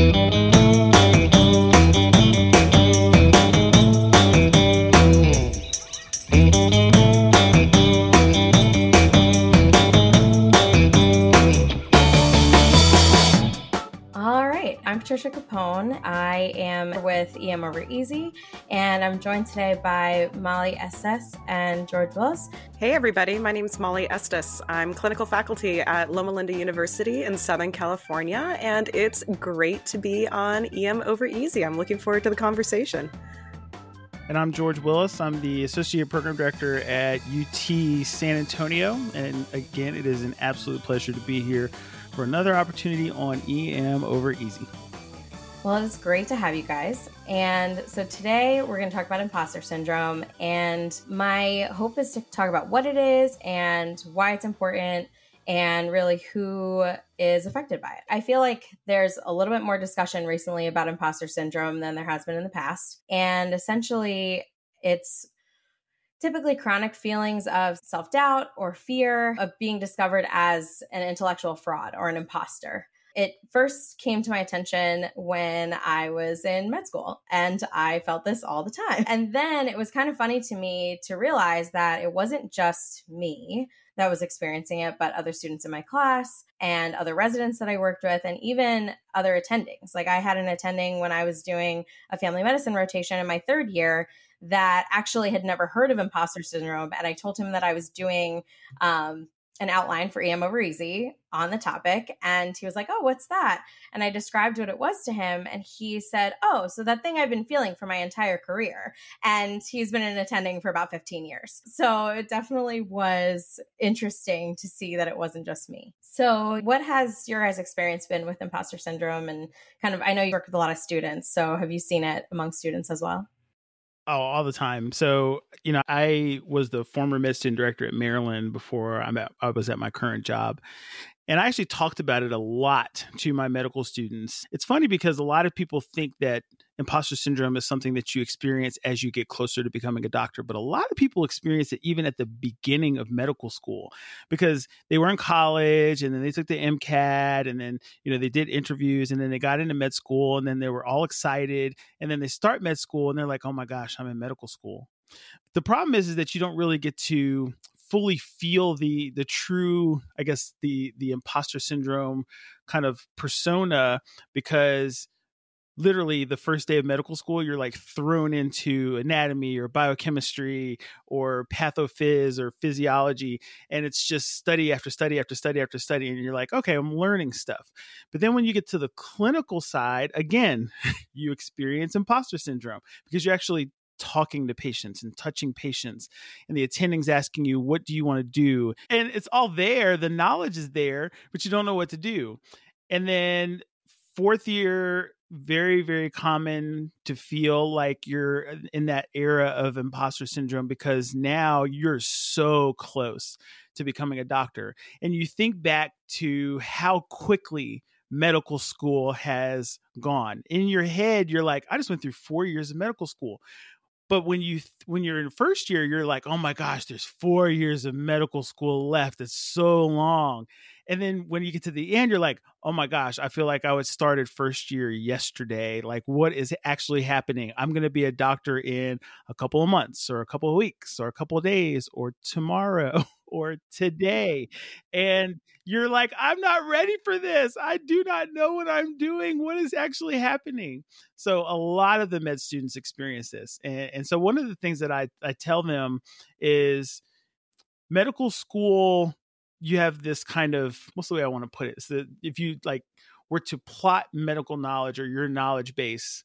Patricia Capone. I am with EM Over Easy, and I'm joined today by Molly Estes and George Willis. Hey, everybody. My name is Molly Estes. I'm clinical faculty at Loma Linda University in Southern California, and it's great to be on EM Over Easy. I'm looking forward to the conversation. And I'm George Willis. I'm the Associate Program Director at UT San Antonio. And again, it is an absolute pleasure to be here for another opportunity on EM Over Easy. Well, it's great to have you guys. And so today we're going to talk about imposter syndrome. And my hope is to talk about what it is and why it's important and really who is affected by it. I feel like there's a little bit more discussion recently about imposter syndrome than there has been in the past. And essentially, it's typically chronic feelings of self doubt or fear of being discovered as an intellectual fraud or an imposter. It first came to my attention when I was in med school, and I felt this all the time. And then it was kind of funny to me to realize that it wasn't just me that was experiencing it, but other students in my class and other residents that I worked with, and even other attendings. Like I had an attending when I was doing a family medicine rotation in my third year that actually had never heard of imposter syndrome. And I told him that I was doing um, an outline for EM over easy on the topic. And he was like, Oh, what's that? And I described what it was to him. And he said, Oh, so that thing I've been feeling for my entire career. And he's been in attending for about 15 years. So it definitely was interesting to see that it wasn't just me. So, what has your guys' experience been with imposter syndrome? And kind of, I know you work with a lot of students. So, have you seen it among students as well? Oh, all the time. So, you know, I was the former medicine director at Maryland before I'm at, I was at my current job. And I actually talked about it a lot to my medical students. It's funny because a lot of people think that imposter syndrome is something that you experience as you get closer to becoming a doctor, but a lot of people experience it even at the beginning of medical school because they were in college and then they took the MCAT and then, you know, they did interviews and then they got into med school and then they were all excited and then they start med school and they're like, "Oh my gosh, I'm in medical school." The problem is is that you don't really get to fully feel the the true i guess the the imposter syndrome kind of persona because literally the first day of medical school you're like thrown into anatomy or biochemistry or pathophys or physiology and it's just study after study after study after study and you're like okay i'm learning stuff. But then when you get to the clinical side again you experience imposter syndrome because you're actually talking to patients and touching patients and the attending's asking you what do you want to do? And it's all there the knowledge is there but you don't know what to do. And then fourth year very very common to feel like you're uh, in that era of imposter syndrome because now you're so close to becoming a doctor. And you think back to how quickly medical school has gone. In your head you're like i just went through 4 years of medical school. But when you when you're in first year you're like oh my gosh there's four years of medical school left. It's so long and then when you get to the end you're like oh my gosh i feel like i was started first year yesterday. Like what is actually happening? I'm going to be a doctor in a couple of months or a couple of weeks or a couple of days or tomorrow or today. And you're like i'm not ready for this. I do not know what i'm doing. What is actually happening? So a lot of the med students experience this. And, and so one of the things that I, I tell them is medical school you have this kind of what's the way I want to put it? So if you like were to plot medical knowledge or your knowledge base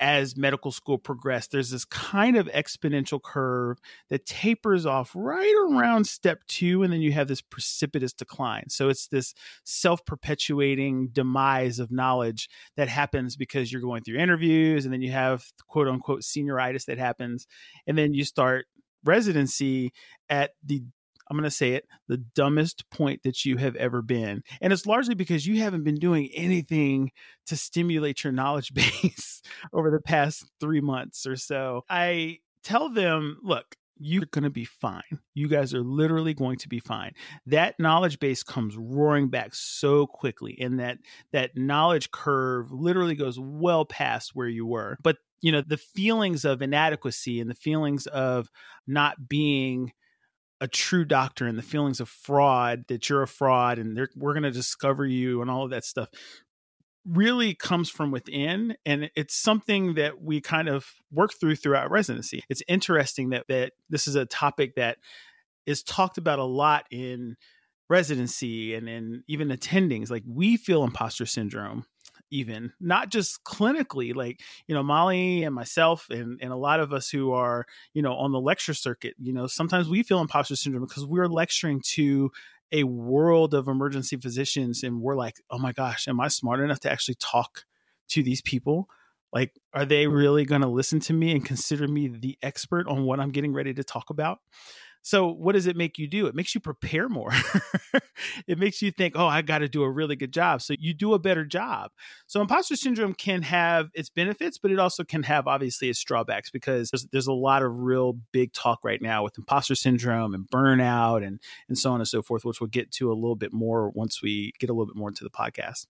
as medical school progressed, there's this kind of exponential curve that tapers off right around step two, and then you have this precipitous decline. So it's this self perpetuating demise of knowledge that happens because you're going through interviews, and then you have quote unquote senioritis that happens, and then you start residency at the I'm going to say it, the dumbest point that you have ever been. And it's largely because you haven't been doing anything to stimulate your knowledge base over the past three months or so. I tell them, look, you're going to be fine. You guys are literally going to be fine. That knowledge base comes roaring back so quickly and that that knowledge curve literally goes well past where you were. But you know, the feelings of inadequacy and the feelings of not being a true doctor and the feelings of fraud that you're a fraud and we're going to discover you and all of that stuff really comes from within and it's something that we kind of work through throughout residency. It's interesting that that this is a topic that is talked about a lot in residency and in even attendings. Like we feel imposter syndrome even not just clinically like you know molly and myself and, and a lot of us who are you know on the lecture circuit you know sometimes we feel imposter syndrome because we're lecturing to a world of emergency physicians and we're like oh my gosh am i smart enough to actually talk to these people? Like are they really going to listen to me and consider me the expert on what i'm getting ready to talk about so what does it make you do? It makes you prepare more. it makes you think, oh, I got to do a really good job. So you do a better job. So imposter syndrome can have its benefits, but it also can have obviously its drawbacks because there's, there's a lot of real big talk right now with imposter syndrome and burnout and and so on and so forth, which we'll get to a little bit more once we get a little bit more into the podcast.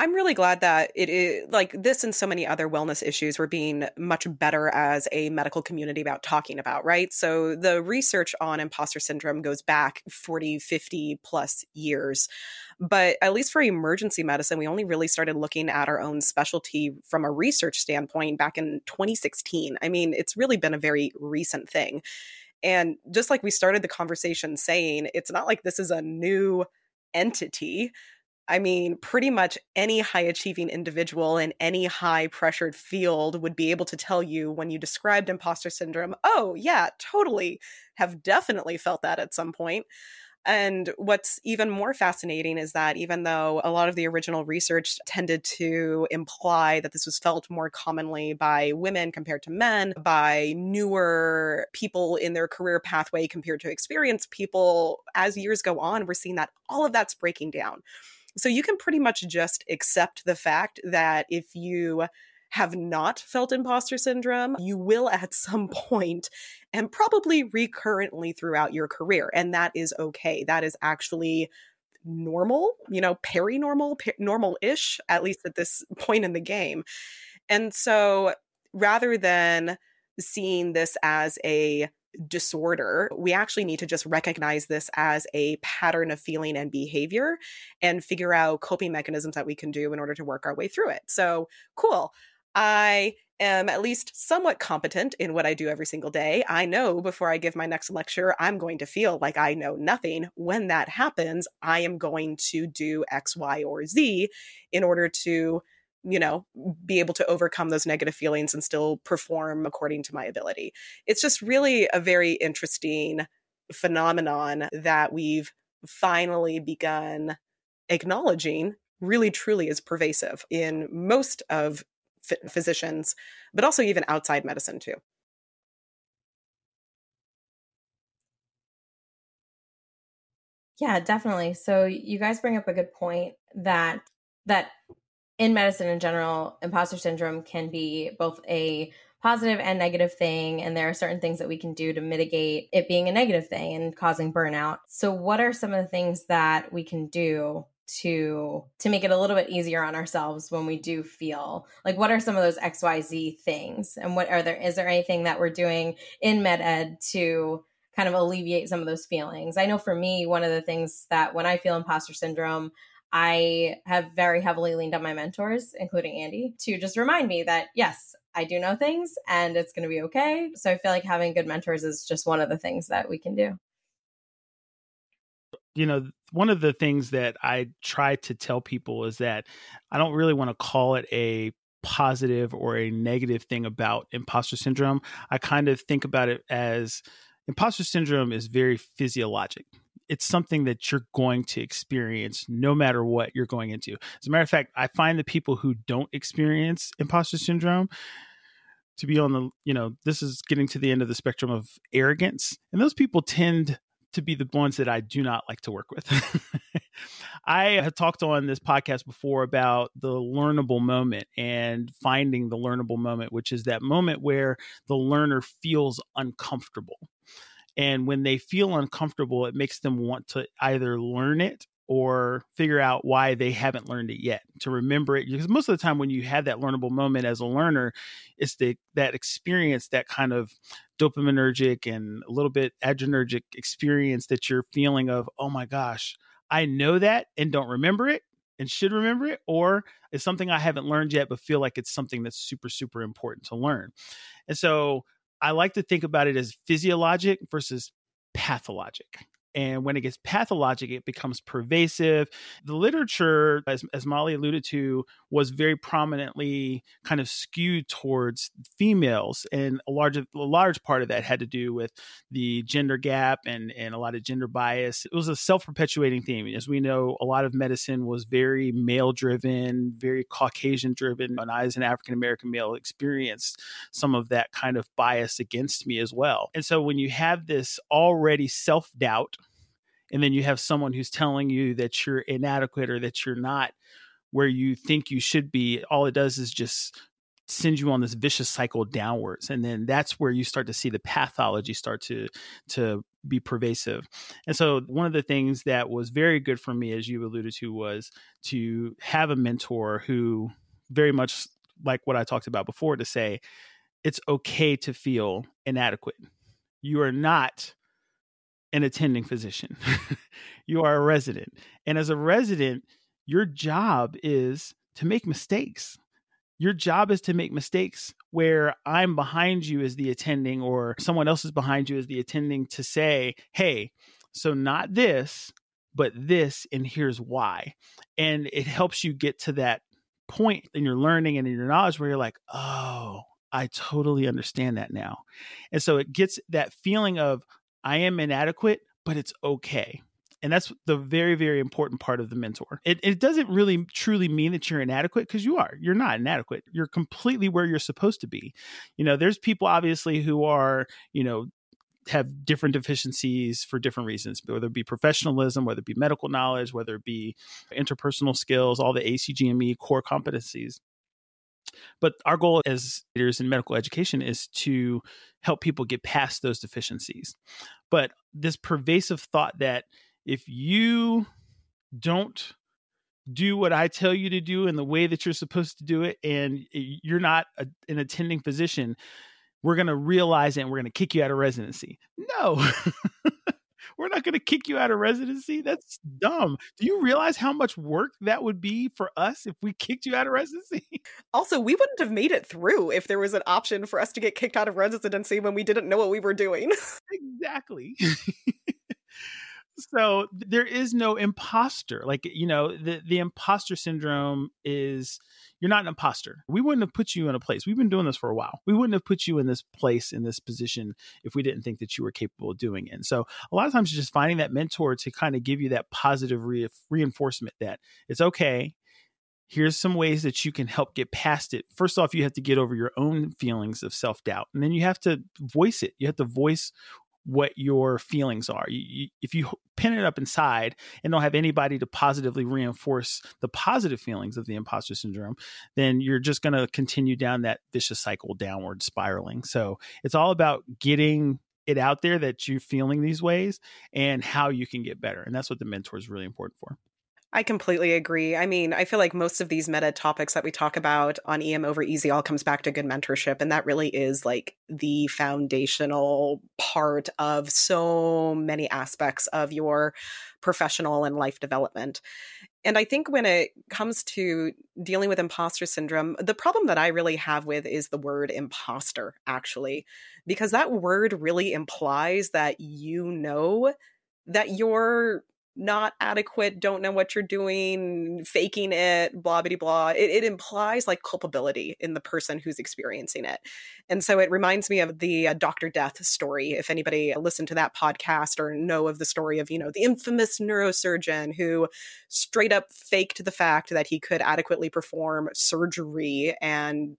I'm really glad that it is like this and so many other wellness issues we're being much better as a medical community about talking about, right? So the research on imposter syndrome goes back 40, 50 plus years. But at least for emergency medicine, we only really started looking at our own specialty from a research standpoint back in 2016. I mean, it's really been a very recent thing. And just like we started the conversation saying, it's not like this is a new entity I mean, pretty much any high achieving individual in any high pressured field would be able to tell you when you described imposter syndrome, oh, yeah, totally, have definitely felt that at some point. And what's even more fascinating is that even though a lot of the original research tended to imply that this was felt more commonly by women compared to men, by newer people in their career pathway compared to experienced people, as years go on, we're seeing that all of that's breaking down. So you can pretty much just accept the fact that if you have not felt imposter syndrome, you will at some point and probably recurrently throughout your career. And that is okay. That is actually normal, you know, peri-normal, normal-ish, at least at this point in the game. And so rather than seeing this as a disorder, we actually need to just recognize this as a pattern of feeling and behavior and figure out coping mechanisms that we can do in order to work our way through it. So, cool. I am at least somewhat competent in what I do every single day. I know before I give my next lecture, I'm going to feel like I know nothing. When that happens, I am going to do X, Y, or Z in order to you know, be able to overcome those negative feelings and still perform according to my ability. It's just really a very interesting phenomenon that we've finally begun acknowledging really truly is pervasive in most of f- physicians, but also even outside medicine too. Yeah, definitely. So you guys bring up a good point that that in medicine in general, imposter syndrome can be both a positive and negative thing. And there are certain things that we can do to mitigate it being a negative thing and causing burnout. So, what are some of the things that we can do to to make it a little bit easier on ourselves when we do feel like what are some of those xyz things and what are there is there anything that we're doing in med ed to kind of alleviate some of those feelings i know for me one of the things that when i feel imposter syndrome I have very heavily leaned on my mentors, including Andy, to just remind me that yes, I do know things and it's going to be okay. So I feel like having good mentors is just one of the things that we can do. You know, one of the things that I try to tell people is that I don't really want to call it a positive or a negative thing about imposter syndrome. I kind of think about it as imposter syndrome is very physiologic it's something that you're going to experience no matter what you're going into. As a matter of fact, I find the people who don't experience imposter syndrome to be on the, you know, this is getting to the end of the spectrum of arrogance. And those people tend to be the ones that I do not like to work with. I have talked on this podcast before about the learnable moment and finding the learnable moment, which is that moment where the learner feels uncomfortable. And when they feel uncomfortable, it makes them want to either learn it or figure out why they haven't learned it yet to remember it because most of the time when you have that learnable moment as a learner it's the that experience that kind of dopaminergic and a little bit adrenergic experience that you're feeling of oh my gosh i know that and don't remember it and should remember it or it's something i haven't learned yet but feel like it's something that's super super important to learn. And so i like to think about it as physiologic versus pathologic and when it gets pathologic, it becomes pervasive. The literature, as, as Molly alluded to, was very prominently kind of skewed towards females. And a large, a large part of that had to do with the gender gap and, and a lot of gender bias. It was a self perpetuating theme. As we know, a lot of medicine was very male driven, very Caucasian driven. And I, as an African American male, experienced some of that kind of bias against me as well. And so when you have this already self doubt, and then you have someone who's telling you that you're inadequate or that you're not where you think you should be all it does is just send you on this vicious cycle downwards and then that's where you start to see the pathology start to to be pervasive. And so one of the things that was very good for me as you alluded to was to have a mentor who very much like what i talked about before to say it's okay to feel inadequate. You are not an attending physician. you are a resident. And as a resident, your job is to make mistakes. Your job is to make mistakes where I'm behind you as the attending, or someone else is behind you as the attending to say, hey, so not this, but this, and here's why. And it helps you get to that point in your learning and in your knowledge where you're like, oh, I totally understand that now. And so it gets that feeling of, I am inadequate, but it's okay. And that's the very, very important part of the mentor. It, it doesn't really truly mean that you're inadequate because you are. You're not inadequate. You're completely where you're supposed to be. You know, there's people obviously who are, you know, have different deficiencies for different reasons, whether it be professionalism, whether it be medical knowledge, whether it be interpersonal skills, all the ACGME core competencies. But our goal as leaders in medical education is to help people get past those deficiencies. But this pervasive thought that if you don't do what I tell you to do in the way that you're supposed to do it, and you're not a, an attending physician, we're going to realize it and we're going to kick you out of residency. No. we're not going to kick you out of residency. That's dumb. Do you realize how much work that would be for us if we kicked you out of residency? Also, we wouldn't have made it through if there was an option for us to get kicked out of residency when we didn't know what we were doing. exactly. so there is no imposter. Like, you know, the, the imposter syndrome is you're not an imposter. We wouldn't have put you in a place. We've been doing this for a while. We wouldn't have put you in this place, in this position, if we didn't think that you were capable of doing it. And so a lot of times, just finding that mentor to kind of give you that positive re- reinforcement that it's okay. Here's some ways that you can help get past it. First off, you have to get over your own feelings of self doubt, and then you have to voice it. You have to voice what your feelings are. You, you, if you pin it up inside and don't have anybody to positively reinforce the positive feelings of the imposter syndrome, then you're just going to continue down that vicious cycle downward spiraling. So it's all about getting it out there that you're feeling these ways and how you can get better. And that's what the mentor is really important for. I completely agree. I mean, I feel like most of these meta topics that we talk about on EM over easy all comes back to good mentorship. And that really is like the foundational part of so many aspects of your professional and life development. And I think when it comes to dealing with imposter syndrome, the problem that I really have with is the word imposter, actually, because that word really implies that you know that you're not adequate, don't know what you're doing, faking it, blah, blah, blah. It, it, implies like culpability in the person who's experiencing it. And so it reminds me of the uh, Dr. Death story. If anybody listened to that podcast or know of the story of, you know, the infamous neurosurgeon who straight up faked the fact that he could adequately perform surgery and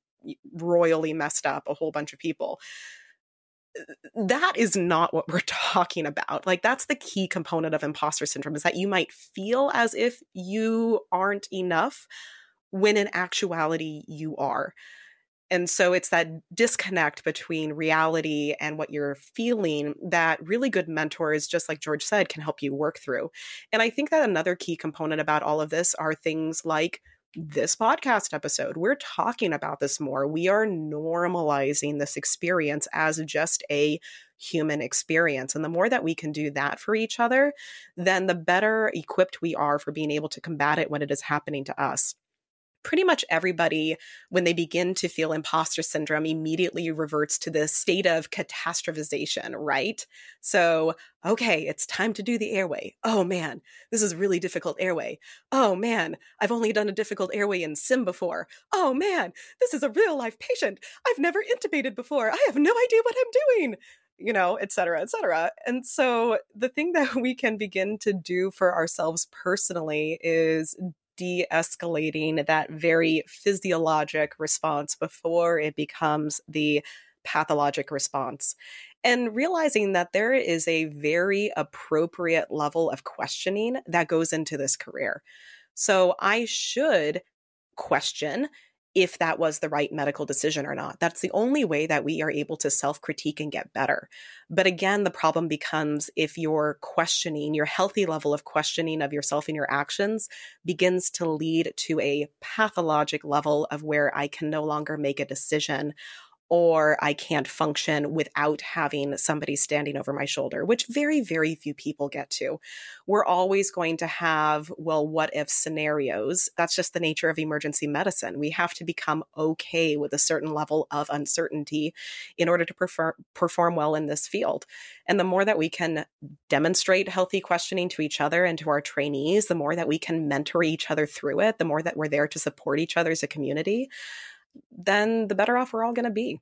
royally messed up a whole bunch of people that is not what we're talking about. Like that's the key component of imposter syndrome is that you might feel as if you aren't enough when in actuality you are. And so it's that disconnect between reality and what you're feeling that really good mentors, just like George said, can help you work through. And I think that another key component about all of this are things like this podcast episode. We're talking about this more. We are normalizing this experience as just a human experience. And the more that we can do that for each other, then the better equipped we are for being able to combat it when it is happening to us pretty much everybody, when they begin to feel imposter syndrome, immediately reverts to this state of catastrophization, right? So, okay, it's time to do the airway. Oh man, this is really difficult airway. Oh man, I've only done a difficult airway in sim before. Oh man, this is a real life patient. I've never intubated before. I have no idea what I'm doing you know, et cetera, et cetera. And so the thing that we can begin to do for ourselves personally is de escalating that very physiologic response before it becomes the pathologic response. And realizing that there is a very appropriate level of questioning that goes into this career. So I should question if that was the right medical decision or not. That's the only way that we are able to self critique and get better. But again, the problem becomes if your questioning, your healthy level of questioning of yourself and your actions begins to lead to a pathologic level of where I can no longer make a decision or I can't function without having somebody standing over my shoulder, which very, very few people get to. We're always going to have, well, what if scenarios. That's just the nature of emergency medicine. We have to become okay with a certain level of uncertainty in order to prefer, perform well in this field. And the more that we can demonstrate healthy questioning to each other and to our trainees, the more that we can mentor each other through it, the more that we're there to support each other as a community then the better off we're all going to be.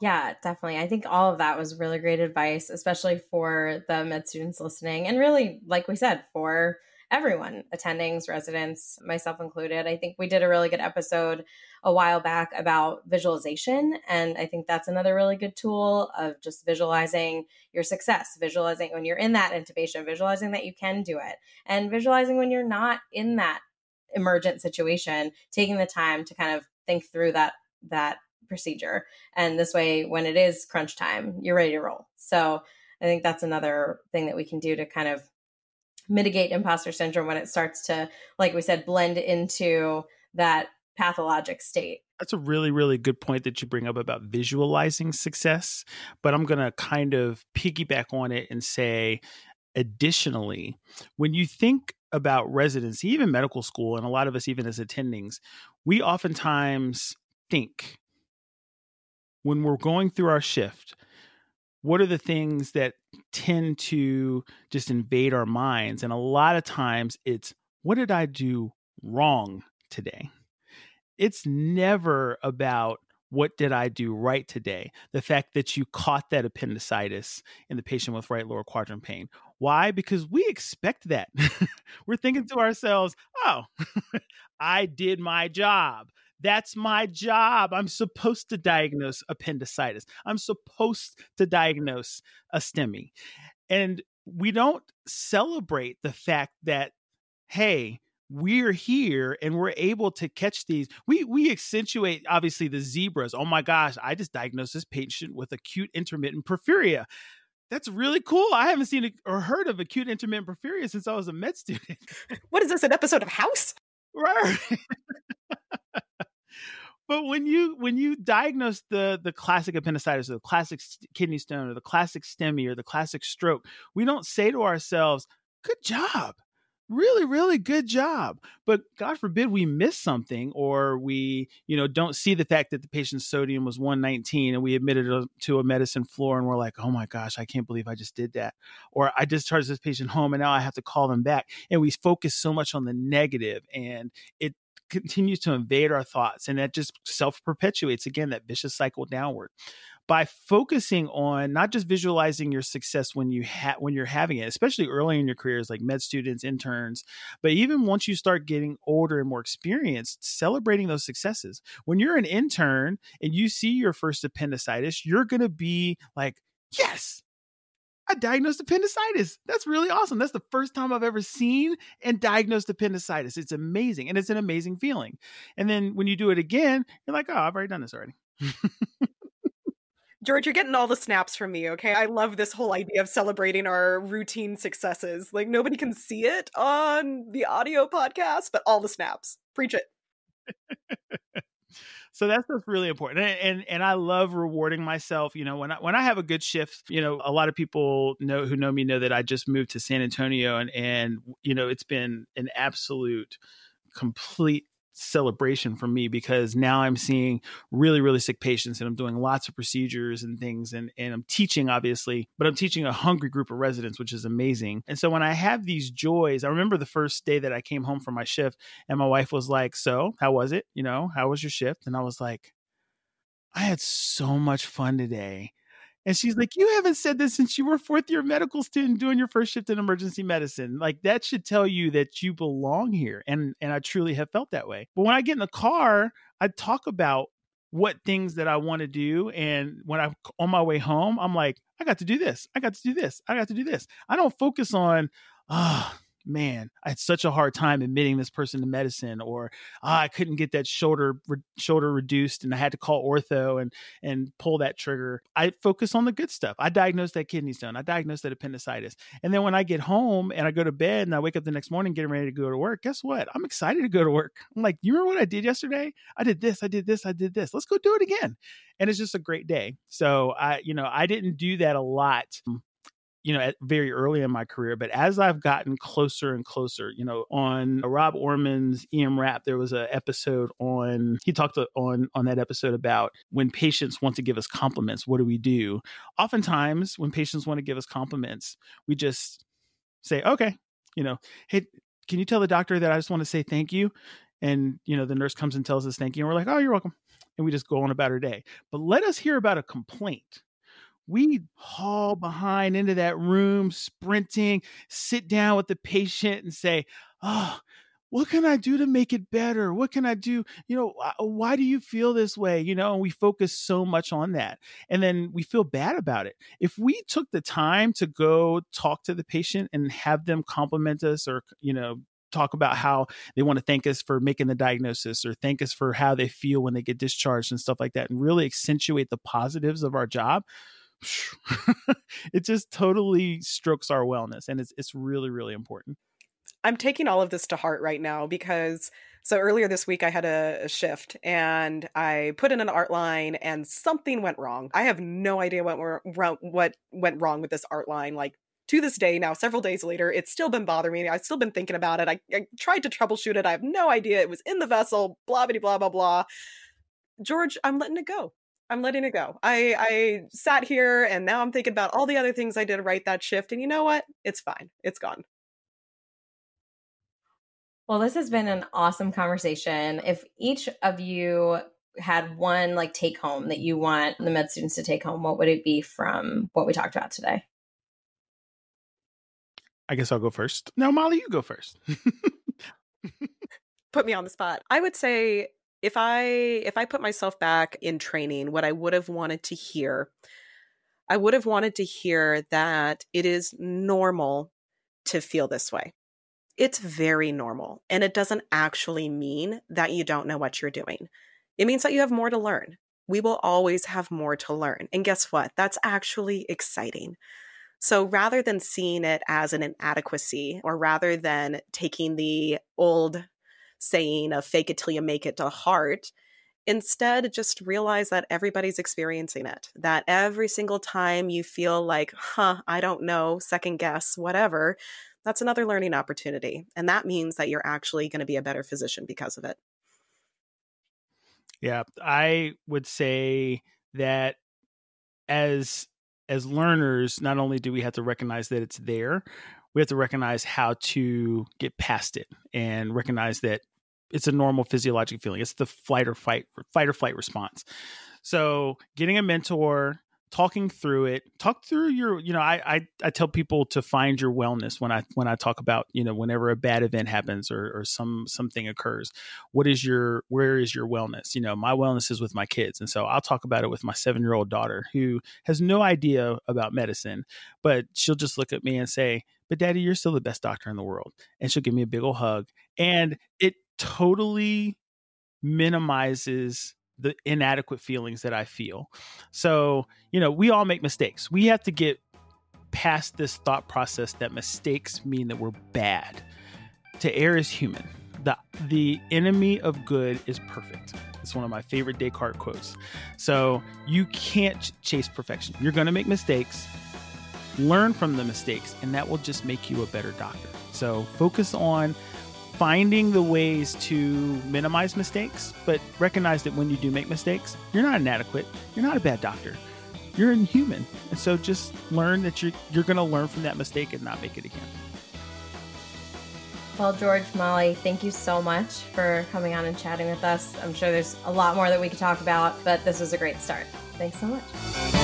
Yeah, definitely. I think all of that was really great advice, especially for the med students listening. And really, like we said, for everyone, attendings, residents, myself included. I think we did a really good episode a while back about visualization. And I think that's another really good tool of just visualizing your success, visualizing when you're in that intubation, visualizing that you can do it, and visualizing when you're not in that emergent situation, taking the time to kind of think through that that procedure. And this way when it is crunch time, you're ready to roll. So I think that's another thing that we can do to kind of mitigate imposter syndrome when it starts to like we said blend into that pathologic state. That's a really, really good point that you bring up about visualizing success. But I'm going to kind of piggyback on it and say, additionally, when you think about residency, even medical school, and a lot of us, even as attendings, we oftentimes think when we're going through our shift, what are the things that tend to just invade our minds? And a lot of times it's, what did I do wrong today? It's never about what did I do right today? The fact that you caught that appendicitis in the patient with right lower quadrant pain. Why? Because we expect that. We're thinking to ourselves, oh, I did my job. That's my job. I'm supposed to diagnose appendicitis. I'm supposed to diagnose a STEMI. And we don't celebrate the fact that, hey, we're here and we're able to catch these. We we accentuate obviously the zebras. Oh my gosh, I just diagnosed this patient with acute intermittent porphyria. That's really cool. I haven't seen a, or heard of acute intermittent porphyria since I was a med student. What is this? An episode of House? Right. but when you when you diagnose the the classic appendicitis or the classic kidney stone or the classic STEMI or the classic stroke, we don't say to ourselves, "Good job." Really really good job. But god forbid we miss something or we you know don't see the fact that the patient's sodium was 119 and we admitted to a medicine floor and we're like oh my gosh i can't believe i just did that. Or i discharged this patient home and now i have to call them back. And we focus so much on the negative and it continues to invade our thoughts and that just self perpetuates again that vicious cycle downward by focusing on not just visualizing your success when you ha- when you're having it, especially early in your careers, like med students, interns, but even once you start getting older and more experienced, celebrating those successes. When you're an intern and you see your first appendicitis, you're to be like, yes, I diagnosed appendicitis. That's really awesome. That's the first time I've ever seen and diagnosed appendicitis. It's amazing. And it's an amazing feeling. And then when you do it again, you're like, oh, I've already done this already. George, you're getting all the snaps from me, okay? I love this whole idea of celebrating our routine successes. Like nobody can see it on the audio podcast, but all the snaps. Preach it. so that's what's really important and, and, and i love rewarding myself you know when i when i have a good shift you know a lot of people know who know me know that i just moved to san antonio and and you know it's been an absolute complete celebration for me because now I'm seeing really, really sick patients and I'm doing lots of procedures and things and, and I'm teaching obviously, but I'm teaching a hungry group of residents, which is amazing. And so when I have these joys, I remember the first day that I came home from my shift and my wife was like, So how was it? You know, how was your shift? And I was like, I had so much fun today. And she's like, You haven't said this since you were fourth year medical student doing your first shift in emergency medicine. Like that should tell you that you belong here. And and I truly have felt that way. But when I get in the car, I talk about what things that I want to do. And when I'm on my way home, I'm like, I got to do this. I got to do this. I got to do this. I don't focus on, ah, oh, man, I had such a hard time admitting this person to medicine, or oh, I couldn't get that shoulder re- shoulder reduced, and I had to call ortho and and pull that trigger. I focus on the good stuff. I diagnosed that kidney stone. I diagnosed that appendicitis, and then when I get home and I go to bed and I wake up the next morning getting ready to go to work, guess what? I'm excited to go to work. I'm like, you remember what I did yesterday? I did this. I did this. I did this. Let's go do it again. And it's just a great day. So I, you know, I didn't do that a lot you know, at very early in my career. But as I've gotten closer and closer, you know, on uh, Rob Orman's EM:RAP, there was an episode on, he talked on, on that episode about when patients want to give us compliments, what do we do? Oftentimes, when patients want to give us compliments, we just say, okay, you know, hey, can you tell the doctor that I just want to say thank you? And, you know, the nurse comes and tells us thank you. And we're like, oh, you're welcome. And we just go on about our day. But let us hear about a complaint we haul behind into that room, sprinting, sit down with the patient and say, Oh, what can I do to make it better? What can I do? You know, why do you feel this way? You know, and we focus so much on that. And then we feel bad about it. If we took the time to go talk to the patient and have them compliment us or, you know, talk about how they want to thank us for making the diagnosis or thank us for how they feel when they get discharged and stuff like that and really accentuate the positives of our job it just totally strokes our wellness and it's it's really really important. I'm taking all of this to heart right now because so earlier this week i had a, a, shift and i put in an art line and something went wrong. I have no idea what what went wrong with this art line like to this day now several days later it's still been bothering me. I've still been thinking about it. I, I tried to troubleshoot it. I have no idea. It was in the vessel blah blah blah blah blah. George i'm letting it go I'm letting it go. I I sat here and now I'm thinking about all the other things I did right that shift and you know what? It's fine. It's gone. Well, this has been an awesome conversation. If each of you had one like take home that you want the med students to take home, what would it be from what we talked about today? I guess I'll go first. No, Molly, you go first. Put me on the spot. I would say if I if I put myself back in training, what I would have wanted to hear, I would have wanted to hear that it is normal to feel this way. It's very normal. And it doesn't actually mean that you don't know what you're doing. It means that you have more to learn. We will always have more to learn. And guess what? That's actually exciting. So rather than seeing it as an inadequacy, or rather than taking the old saying of fake it till you make it to heart. Instead, just realize that everybody's experiencing it. That every single time you feel like, huh, I don't know, second guess, whatever, that's another learning opportunity. And that means that you're actually going to be a better physician because of it. Yeah, I would say that as as learners, not only do we have to recognize that it's there, we have to recognize how to get past it and recognize that it's a normal physiologic feeling. It's the flight or fight, fight or flight response. So, getting a mentor, talking through it talk through your you know I, I i tell people to find your wellness when i when i talk about you know whenever a bad event happens or or some something occurs what is your where is your wellness you know my wellness is with my kids and so i'll talk about it with my seven year old daughter who has no idea about medicine but she'll just look at me and say but daddy you're still the best doctor in the world and she'll give me a big old hug and it totally minimizes the inadequate feelings that I feel. So, you know, we all make mistakes. We have to get past this thought process that mistakes mean that we're bad. To err is human. The the enemy of good is perfect. It's one of my favorite Descartes quotes. So, you can't chase perfection. You're going to make mistakes. Learn from the mistakes and that will just make you a better doctor. So, focus on finding the ways to minimize mistakes, but recognize that when you do make mistakes, you're not inadequate. You're not a bad doctor. You're inhuman. And so just learn that you're, you're going to learn from that mistake and not make it again. Well, George, Molly, thank you so much for coming on and chatting with us. I'm sure there's a lot more that we could talk about, but this was a great start. Thanks so much.